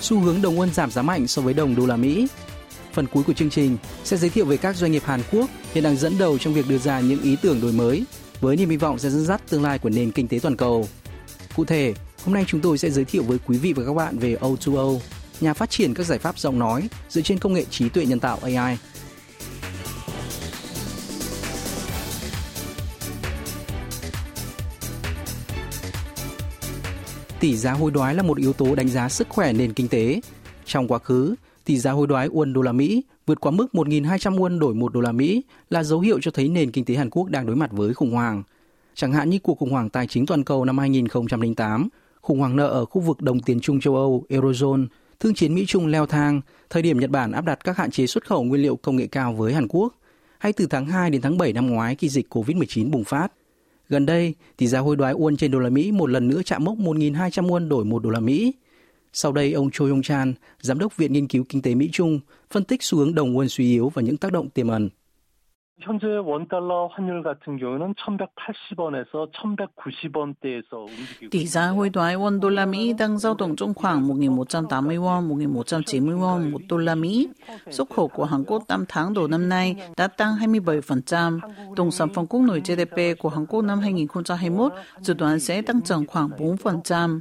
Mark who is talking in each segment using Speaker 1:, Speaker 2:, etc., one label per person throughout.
Speaker 1: xu hướng đồng won giảm giá mạnh so với đồng đô la Mỹ. Phần cuối của chương trình sẽ giới thiệu về các doanh nghiệp Hàn Quốc hiện đang dẫn đầu trong việc đưa ra những ý tưởng đổi mới với niềm hy vọng sẽ dẫn dắt tương lai của nền kinh tế toàn cầu. Cụ thể, hôm nay chúng tôi sẽ giới thiệu với quý vị và các bạn về O2O, nhà phát triển các giải pháp giọng nói dựa trên công nghệ trí tuệ nhân tạo AI. Tỷ giá hối đoái là một yếu tố đánh giá sức khỏe nền kinh tế. Trong quá khứ, tỷ giá hối đoái won đô la Mỹ vượt quá mức 1.200 won đổi 1 đô la Mỹ là dấu hiệu cho thấy nền kinh tế Hàn Quốc đang đối mặt với khủng hoảng. Chẳng hạn như cuộc khủng hoảng tài chính toàn cầu năm 2008, khủng hoảng nợ ở khu vực đồng tiền chung châu Âu, Eurozone, thương chiến Mỹ-Trung leo thang, thời điểm Nhật Bản áp đặt các hạn chế xuất khẩu nguyên liệu công nghệ cao với Hàn Quốc, hay từ tháng 2 đến tháng 7 năm ngoái khi dịch COVID-19 bùng phát. Gần đây, tỷ giá hối đoái won trên đô la Mỹ một lần nữa chạm mốc 1.200 won đổi 1 đô la Mỹ. Sau đây, ông Choi Yong Chan, Giám đốc Viện Nghiên cứu Kinh tế Mỹ-Trung, phân tích xu hướng đồng won suy yếu và những tác động tiềm ẩn.
Speaker 2: 현재 원달러 환율 같은 경우는 1180원에서 1190원대에서 움직이고
Speaker 3: Tỷ giá hối đoái won đô la Mỹ đang dao động trong khoảng 1.180 won, 1.190 won một đô la Mỹ. Xuất khẩu của Hàn Quốc 8 tháng đầu năm nay đã tăng 27%. Tổng sản phẩm quốc nội GDP của Hàn Quốc năm 2021 dự đoán sẽ tăng trưởng khoảng 4%.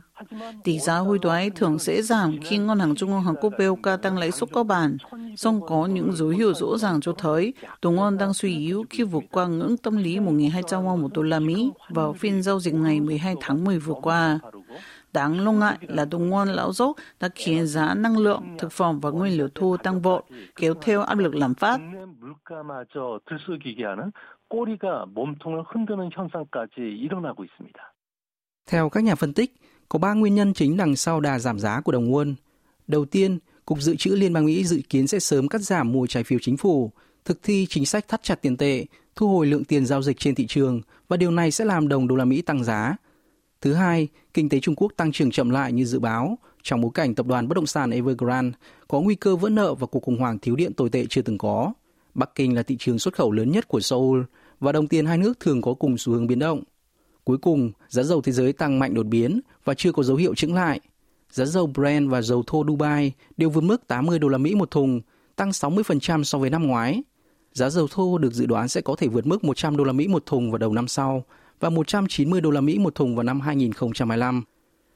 Speaker 3: Tỷ giá hối đoái thường sẽ giảm khi Ngân hàng Trung ương Hàn Quốc BOK tăng lãi suất cơ bản. Song có những dấu hiệu rõ ràng cho thấy đồng won đang suy yếu khi vượt qua ngưỡng tâm lý 1.200 won một đô la Mỹ vào phiên giao dịch ngày 12 tháng 10 vừa qua. Đáng lo ngại là đồng won lão dốc đã khiến giá năng lượng, thực phẩm và nguyên liệu thô tăng vọt, kéo theo áp lực lạm phát.
Speaker 2: 국내 물가마저 들썩이게 하는 꼬리가 몸통을 흔드는 현상까지 일어나고 있습니다.
Speaker 1: Theo các nhà phân tích, có 3 nguyên nhân chính đằng sau đà giảm giá của đồng won. Đầu tiên, Cục Dự trữ Liên bang Mỹ dự kiến sẽ sớm cắt giảm mua trái phiếu chính phủ, thực thi chính sách thắt chặt tiền tệ, thu hồi lượng tiền giao dịch trên thị trường và điều này sẽ làm đồng đô la Mỹ tăng giá. Thứ hai, kinh tế Trung Quốc tăng trưởng chậm lại như dự báo trong bối cảnh tập đoàn bất động sản Evergrande có nguy cơ vỡ nợ và cuộc khủng hoảng thiếu điện tồi tệ chưa từng có. Bắc Kinh là thị trường xuất khẩu lớn nhất của Seoul và đồng tiền hai nước thường có cùng xu hướng biến động. Cuối cùng, giá dầu thế giới tăng mạnh đột biến và chưa có dấu hiệu chững lại. Giá dầu Brent và dầu thô Dubai đều vượt mức 80 đô la Mỹ một thùng, tăng 60% so với năm ngoái. Giá dầu thô được dự đoán sẽ có thể vượt mức 100 đô la Mỹ một thùng vào đầu năm sau và 190 đô la Mỹ một thùng vào năm 2025.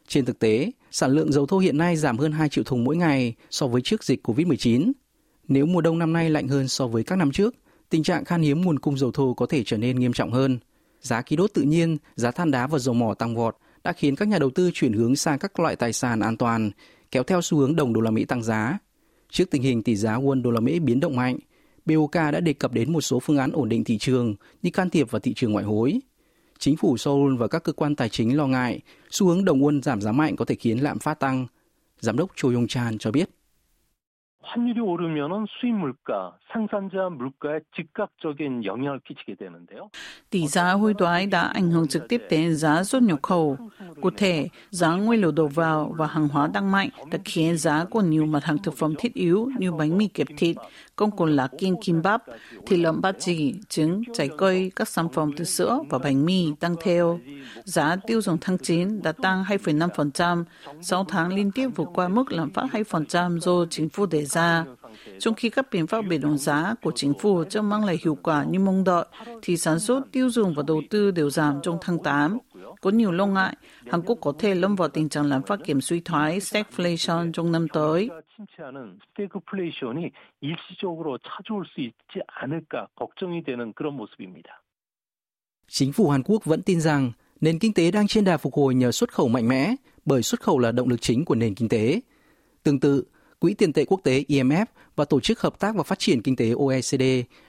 Speaker 1: Trên thực tế, sản lượng dầu thô hiện nay giảm hơn 2 triệu thùng mỗi ngày so với trước dịch COVID-19. Nếu mùa đông năm nay lạnh hơn so với các năm trước, tình trạng khan hiếm nguồn cung dầu thô có thể trở nên nghiêm trọng hơn. Giá khí đốt tự nhiên, giá than đá và dầu mỏ tăng vọt đã khiến các nhà đầu tư chuyển hướng sang các loại tài sản an toàn, kéo theo xu hướng đồng đô la Mỹ tăng giá. Trước tình hình tỷ giá won đô la Mỹ biến động mạnh, BOK đã đề cập đến một số phương án ổn định thị trường như can thiệp vào thị trường ngoại hối. Chính phủ Seoul và các cơ quan tài chính lo ngại xu hướng đồng won giảm giá mạnh có thể khiến lạm phát tăng. Giám đốc Cho Yong Chan cho biết.
Speaker 2: 환율이 오르면은 수입 물가, 생산자 물가에 즉각적인 영향을 끼치게 되는데요.
Speaker 3: Tỷ giá hối đoái đã ảnh hưởng trực tiếp đến giá xuất nhập khẩu. Cụ thể, giá nguyên liệu đầu vào và hàng hóa tăng mạnh đã khiến giá của nhiều mặt hàng thực phẩm thiết yếu như bánh mì kẹp thịt, công cồn lá kiêng kimbap, thịt lợn ba chỉ, trứng, trái cây, các sản phẩm từ sữa và bánh mì tăng theo. Giá tiêu dùng tháng 9 đã tăng 2,5%, 6 tháng liên tiếp vượt qua mức lạm phát 2% do chính phủ đề ra trong khi các biện pháp bình ổn giá của chính phủ chưa mang lại hiệu quả như mong đợi, thì sản xuất, tiêu dùng và đầu tư đều giảm trong tháng 8. Có nhiều lo ngại, Hàn Quốc có thể lâm vào tình trạng làm phát kiểm suy thoái stagflation trong năm tới.
Speaker 1: Chính phủ Hàn Quốc vẫn tin rằng nền kinh tế đang trên đà phục hồi nhờ xuất khẩu mạnh mẽ, bởi xuất khẩu là động lực chính của nền kinh tế. Tương tự, Quỹ tiền tệ quốc tế IMF và Tổ chức Hợp tác và Phát triển Kinh tế OECD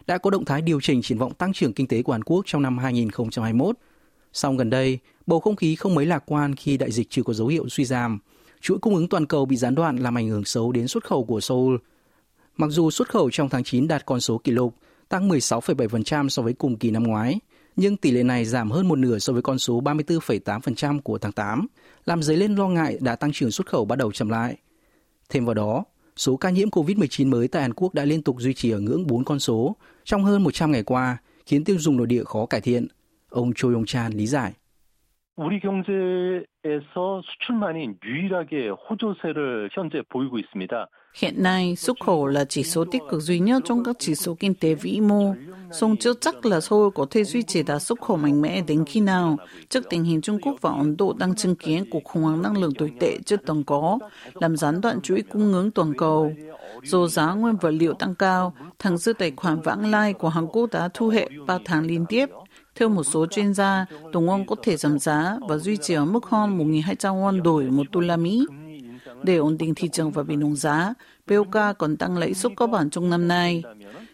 Speaker 1: đã có động thái điều chỉnh triển vọng tăng trưởng kinh tế của Hàn Quốc trong năm 2021. Song gần đây, bầu không khí không mấy lạc quan khi đại dịch chưa có dấu hiệu suy giảm. chuỗi cung ứng toàn cầu bị gián đoạn làm ảnh hưởng xấu đến xuất khẩu của Seoul. Mặc dù xuất khẩu trong tháng 9 đạt con số kỷ lục, tăng 16,7% so với cùng kỳ năm ngoái, nhưng tỷ lệ này giảm hơn một nửa so với con số 34,8% của tháng 8, làm dấy lên lo ngại đã tăng trưởng xuất khẩu bắt đầu chậm lại. Thêm vào đó, số ca nhiễm COVID-19 mới tại Hàn Quốc đã liên tục duy trì ở ngưỡng 4 con số trong hơn 100 ngày qua, khiến tiêu dùng nội địa khó cải thiện. Ông Cho Yong Chan lý giải.
Speaker 2: 우리 경제에서 수출만이 유일하게 호조세를 현재 보이고 있습니다.
Speaker 3: Hiện nay, xuất khẩu là chỉ số tích cực duy nhất trong các chỉ số kinh tế vĩ mô. Song chưa chắc là Seoul có thể duy trì đạt xuất khẩu mạnh mẽ đến khi nào, trước tình hình Trung Quốc và Ấn Độ đang chứng kiến cuộc khủng hoảng năng lượng tồi tệ chưa từng có, làm gián đoạn chuỗi cung ứng toàn cầu. Dù giá nguyên vật liệu tăng cao, thẳng dư tài khoản vãng lai của Hàn Quốc đã thu hẹp 3 tháng liên tiếp, theo một số chuyên gia, đồng won có thể giảm giá và duy trì ở mức hơn 1.200 won đổi một đô la Mỹ Để ổn định thị trường và bình ổn giá, BOK còn tăng lãi suất cơ bản trong năm nay.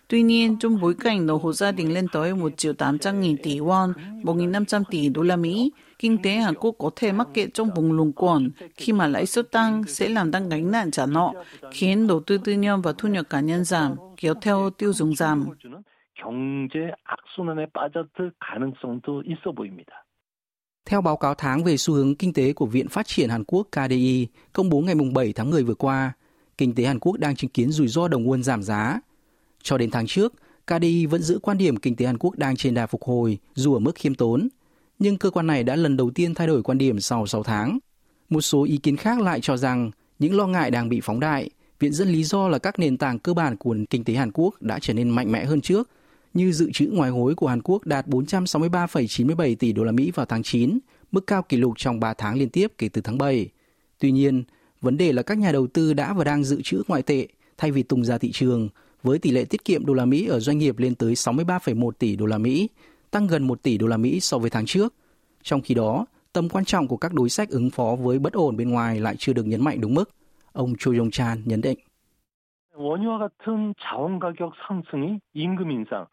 Speaker 3: Tuy nhiên, trong bối cảnh nợ hộ gia đình lên tới 1 triệu 800 nghìn tỷ won, 1.500 tỷ đô la Mỹ, kinh tế Hàn Quốc có thể mắc kẹt trong vùng lùng quẩn khi mà lãi suất tăng sẽ làm tăng gánh nặng trả nợ, khiến đầu tư tư nhân và thu nhập cá nhân giảm, kéo theo tiêu dùng giảm.
Speaker 2: 경제 악순환에 빠졌을 가능성도 있어 보입니다.
Speaker 1: Theo báo cáo tháng về xu hướng kinh tế của Viện Phát triển Hàn Quốc KDI công bố ngày 7 tháng 10 vừa qua, kinh tế Hàn Quốc đang chứng kiến rủi ro đồng won giảm giá. Cho đến tháng trước, KDI vẫn giữ quan điểm kinh tế Hàn Quốc đang trên đà phục hồi dù ở mức khiêm tốn. Nhưng cơ quan này đã lần đầu tiên thay đổi quan điểm sau 6 tháng. Một số ý kiến khác lại cho rằng những lo ngại đang bị phóng đại. Viện dẫn lý do là các nền tảng cơ bản của kinh tế Hàn Quốc đã trở nên mạnh mẽ hơn trước như dự trữ ngoại hối của Hàn Quốc đạt 463,97 tỷ đô la Mỹ vào tháng 9, mức cao kỷ lục trong 3 tháng liên tiếp kể từ tháng 7. Tuy nhiên, vấn đề là các nhà đầu tư đã và đang dự trữ ngoại tệ thay vì tung ra thị trường, với tỷ lệ tiết kiệm đô la Mỹ ở doanh nghiệp lên tới 63,1 tỷ đô la Mỹ, tăng gần 1 tỷ đô la Mỹ so với tháng trước. Trong khi đó, tầm quan trọng của các đối sách ứng phó với bất ổn bên ngoài lại chưa được nhấn mạnh đúng mức. Ông Cho Yong Chan nhấn định.
Speaker 2: 원유와 같은 자원 가격 상승이 임금 인상,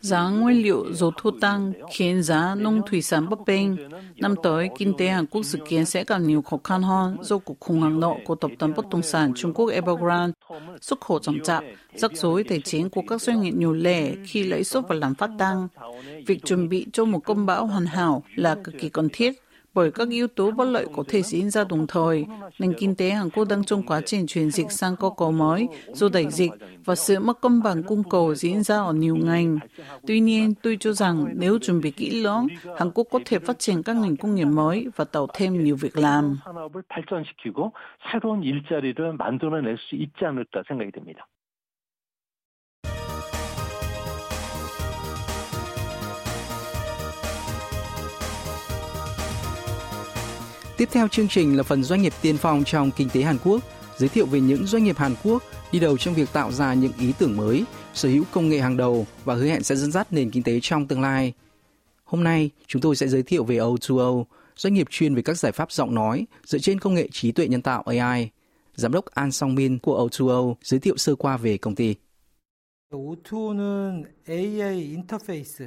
Speaker 3: Giá nguyên liệu dầu thô tăng khiến giá nông thủy sản bấp bênh. Năm tới, kinh tế Hàn Quốc dự kiến sẽ càng nhiều khó khăn hơn do cuộc khủng hoảng nợ của tập đoàn bất động sản Trung Quốc Evergrande, xuất khẩu chậm chạp, rắc rối tài chính của các doanh nghiệp nhỏ lẻ khi lãi suất và lạm phát tăng. Việc chuẩn bị cho một cơn bão hoàn hảo là cực kỳ cần thiết bởi các yếu tố bất lợi có thể diễn ra đồng thời. Nền kinh tế Hàn Quốc đang trong quá trình chuyển dịch sang cơ cấu mới dù đẩy dịch và sự mất cân bằng cung cầu diễn ra ở nhiều ngành. Tuy nhiên, tôi cho rằng nếu chuẩn bị kỹ lưỡng, Hàn Quốc có thể phát triển các ngành công nghiệp mới và tạo thêm nhiều việc làm.
Speaker 1: Tiếp theo chương trình là phần doanh nghiệp tiên phong trong kinh tế Hàn Quốc, giới thiệu về những doanh nghiệp Hàn Quốc đi đầu trong việc tạo ra những ý tưởng mới, sở hữu công nghệ hàng đầu và hứa hẹn sẽ dẫn dắt nền kinh tế trong tương lai. Hôm nay, chúng tôi sẽ giới thiệu về O2O, doanh nghiệp chuyên về các giải pháp giọng nói dựa trên công nghệ trí tuệ nhân tạo AI. Giám đốc An Song Min của O2O giới thiệu sơ qua về công ty.
Speaker 4: O2O là AI interface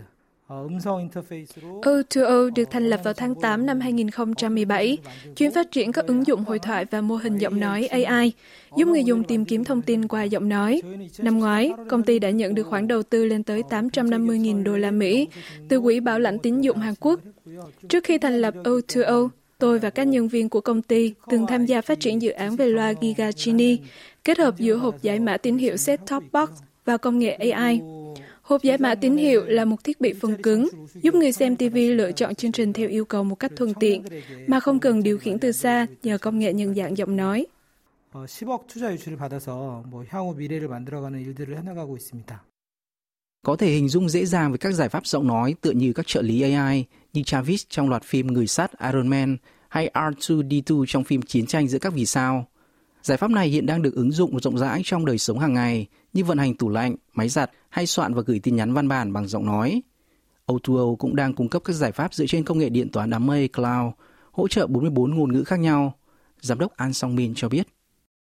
Speaker 5: O2O được thành lập vào tháng 8 năm 2017, chuyên phát triển các ứng dụng hội thoại và mô hình giọng nói AI, giúp người dùng tìm kiếm thông tin qua giọng nói. Năm ngoái, công ty đã nhận được khoản đầu tư lên tới 850.000 đô la Mỹ từ Quỹ Bảo lãnh tín dụng Hàn Quốc. Trước khi thành lập O2O, tôi và các nhân viên của công ty từng tham gia phát triển dự án về loa Giga Genie, kết hợp giữa hộp giải mã tín hiệu set-top box và công nghệ AI. Hộp giải mã tín hiệu là một thiết bị phần cứng, giúp người xem TV lựa chọn chương trình theo yêu cầu một cách thuận tiện, mà không cần điều khiển từ xa nhờ công nghệ nhận dạng giọng nói.
Speaker 4: 10억 투자 유치를 받아서 뭐 향후 미래를 만들어가는 일들을 해나가고 있습니다.
Speaker 1: Có thể hình dung dễ dàng với các giải pháp giọng nói tựa như các trợ lý AI như Travis trong loạt phim Người sắt Iron Man hay R2D2 trong phim Chiến tranh giữa các vì sao. Giải pháp này hiện đang được ứng dụng rộng rãi trong đời sống hàng ngày như vận hành tủ lạnh, máy giặt hay soạn và gửi tin nhắn văn bản bằng giọng nói. O2O cũng đang cung cấp các giải pháp dựa trên công nghệ điện toán đám mây cloud, hỗ trợ 44 ngôn ngữ khác nhau. Giám đốc An Song Min cho biết.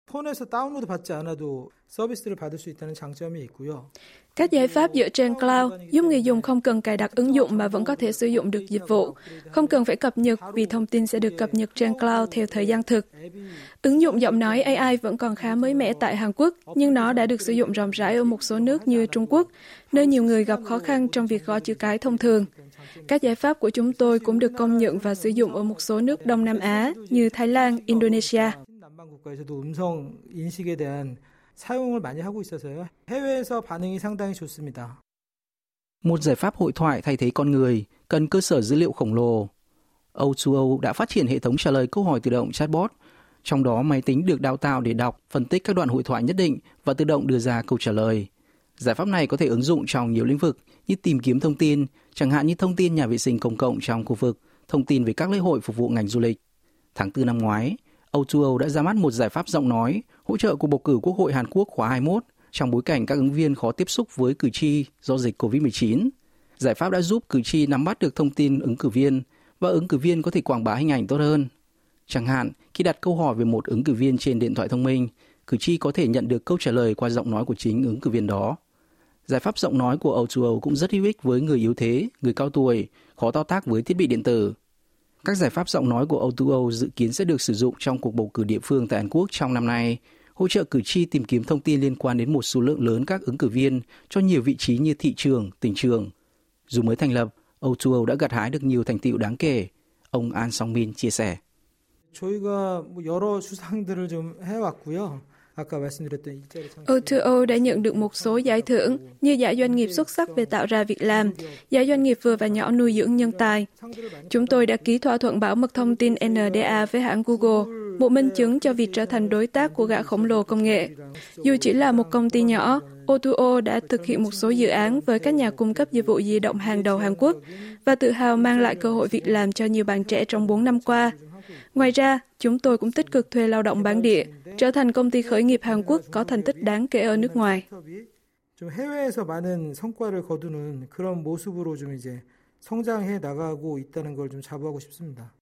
Speaker 4: 폰에서 다운로드 받지 않아도 서비스를 받을 수 있다는 장점이 있고요.
Speaker 5: Các giải pháp dựa trên cloud giúp người dùng không cần cài đặt ứng dụng mà vẫn có thể sử dụng được dịch vụ, không cần phải cập nhật vì thông tin sẽ được cập nhật trên cloud theo thời gian thực. Ứng dụng giọng nói AI vẫn còn khá mới mẻ tại Hàn Quốc, nhưng nó đã được sử dụng rộng rãi ở một số nước như Trung Quốc, nơi nhiều người gặp khó khăn trong việc gõ chữ cái thông thường. Các giải pháp của chúng tôi cũng được công nhận và sử dụng ở một số nước Đông Nam Á như Thái Lan, Indonesia.
Speaker 4: 남방 국가에서도 음성 인식에 대한 사용을 많이 하고 있어서요. 해외에서 반응이 상당히 좋습니다.
Speaker 1: Một giải pháp hội thoại thay thế con người cần cơ sở dữ liệu khổng lồ. O2O đã phát triển hệ thống trả lời câu hỏi tự động chatbot, trong đó máy tính được đào tạo để đọc, phân tích các đoạn hội thoại nhất định và tự động đưa ra câu trả lời. Giải pháp này có thể ứng dụng trong nhiều lĩnh vực như tìm kiếm thông tin, chẳng hạn như thông tin nhà vệ sinh công cộng trong khu vực, thông tin về các lễ hội phục vụ ngành du lịch. Tháng 4 năm ngoái, O2O đã ra mắt một giải pháp giọng nói hỗ trợ cuộc bầu cử Quốc hội Hàn Quốc khóa 21 trong bối cảnh các ứng viên khó tiếp xúc với cử tri do dịch COVID-19. Giải pháp đã giúp cử tri nắm bắt được thông tin ứng cử viên và ứng cử viên có thể quảng bá hình ảnh tốt hơn. Chẳng hạn, khi đặt câu hỏi về một ứng cử viên trên điện thoại thông minh, cử tri có thể nhận được câu trả lời qua giọng nói của chính ứng cử viên đó. Giải pháp giọng nói của O2O cũng rất hữu ích với người yếu thế, người cao tuổi, khó thao tác với thiết bị điện tử. Các giải pháp giọng nói của O2O dự kiến sẽ được sử dụng trong cuộc bầu cử địa phương tại Hàn Quốc trong năm nay, hỗ trợ cử tri tìm kiếm thông tin liên quan đến một số lượng lớn các ứng cử viên cho nhiều vị trí như thị trường, tỉnh trường. Dù mới thành lập, O2O đã gặt hái được nhiều thành tựu đáng kể, ông An Song Min chia sẻ.
Speaker 4: 저희가 뭐 여러 수상들을 좀 해왔고요.
Speaker 5: O2O đã nhận được một số giải thưởng như giải doanh nghiệp xuất sắc về tạo ra việc làm, giải doanh nghiệp vừa và nhỏ nuôi dưỡng nhân tài. Chúng tôi đã ký thỏa thuận bảo mật thông tin NDA với hãng Google, một minh chứng cho việc trở thành đối tác của gã khổng lồ công nghệ. Dù chỉ là một công ty nhỏ, O2O đã thực hiện một số dự án với các nhà cung cấp dịch vụ di động hàng đầu Hàn Quốc và tự hào mang lại cơ hội việc làm cho nhiều bạn trẻ trong 4 năm qua. Ngoài ra, chúng tôi cũng tích cực thuê lao động bản địa, trở thành công ty khởi nghiệp Hàn Quốc có thành tích đáng kể ở nước ngoài.
Speaker 4: 기업이 좀 해외에서 많은 성과를 거두는 그런 모습으로 좀 이제 성장해 나가고 있다는 걸 좀 자부하고 싶습니다.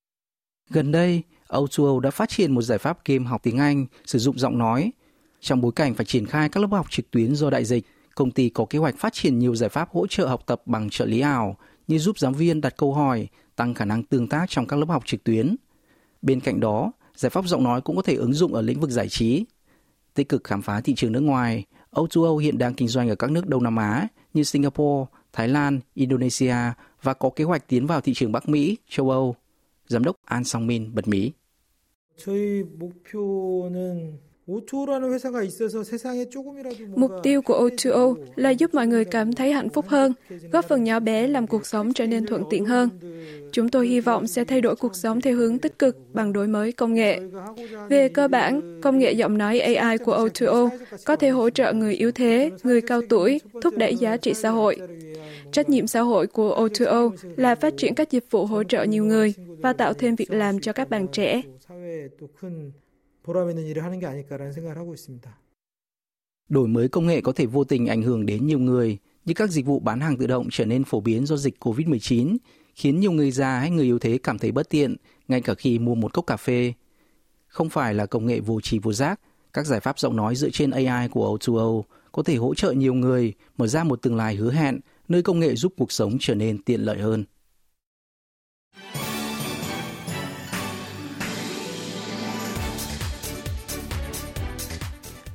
Speaker 1: Gần đây, O2O đã phát triển một giải pháp game học tiếng Anh sử dụng giọng nói. Trong bối cảnh phải triển khai các lớp học trực tuyến do đại dịch, công ty có kế hoạch phát triển nhiều giải pháp hỗ trợ học tập bằng trợ lý ảo như giúp giáo viên đặt câu hỏi, tăng khả năng tương tác trong các lớp học trực tuyến. Bên cạnh đó, giải pháp giọng nói cũng có thể ứng dụng ở lĩnh vực giải trí. Tích cực khám phá thị trường nước ngoài, O2O hiện đang kinh doanh ở các nước Đông Nam Á như Singapore, Thái Lan, Indonesia và có kế hoạch tiến vào thị trường Bắc Mỹ, châu Âu. Giám đốc An Song Min bật mí.
Speaker 4: 저희 목표는 O2O라는 회사가 있어서 세상에 조금이라도 뭔가
Speaker 5: Mục tiêu của O2O là giúp mọi người cảm thấy hạnh phúc hơn, góp phần nhỏ bé làm cuộc sống trở nên thuận tiện hơn. Chúng tôi hy vọng sẽ thay đổi cuộc sống theo hướng tích cực bằng đổi mới công nghệ. Về cơ bản, công nghệ giọng nói AI của O2O có thể hỗ trợ người yếu thế, người cao tuổi, thúc đẩy giá trị xã hội. Trách nhiệm xã hội của O2O là phát triển các dịch vụ hỗ trợ nhiều người và tạo thêm việc làm cho các bạn trẻ.
Speaker 4: 사회에 또 큰 보람 있는 일을 하는 게 아닐까라는 생각을 하고 있습니다.
Speaker 1: Đổi mới công nghệ có thể vô tình ảnh hưởng đến nhiều người, như các dịch vụ bán hàng tự động trở nên phổ biến do dịch COVID-19, khiến nhiều người già hay người yếu thế cảm thấy bất tiện, ngay cả khi mua một cốc cà phê. Không phải là công nghệ vô tri vô giác, các giải pháp giọng nói dựa trên AI của O2O có thể hỗ trợ nhiều người mở ra một tương lai hứa hẹn, nơi công nghệ giúp cuộc sống trở nên tiện lợi hơn.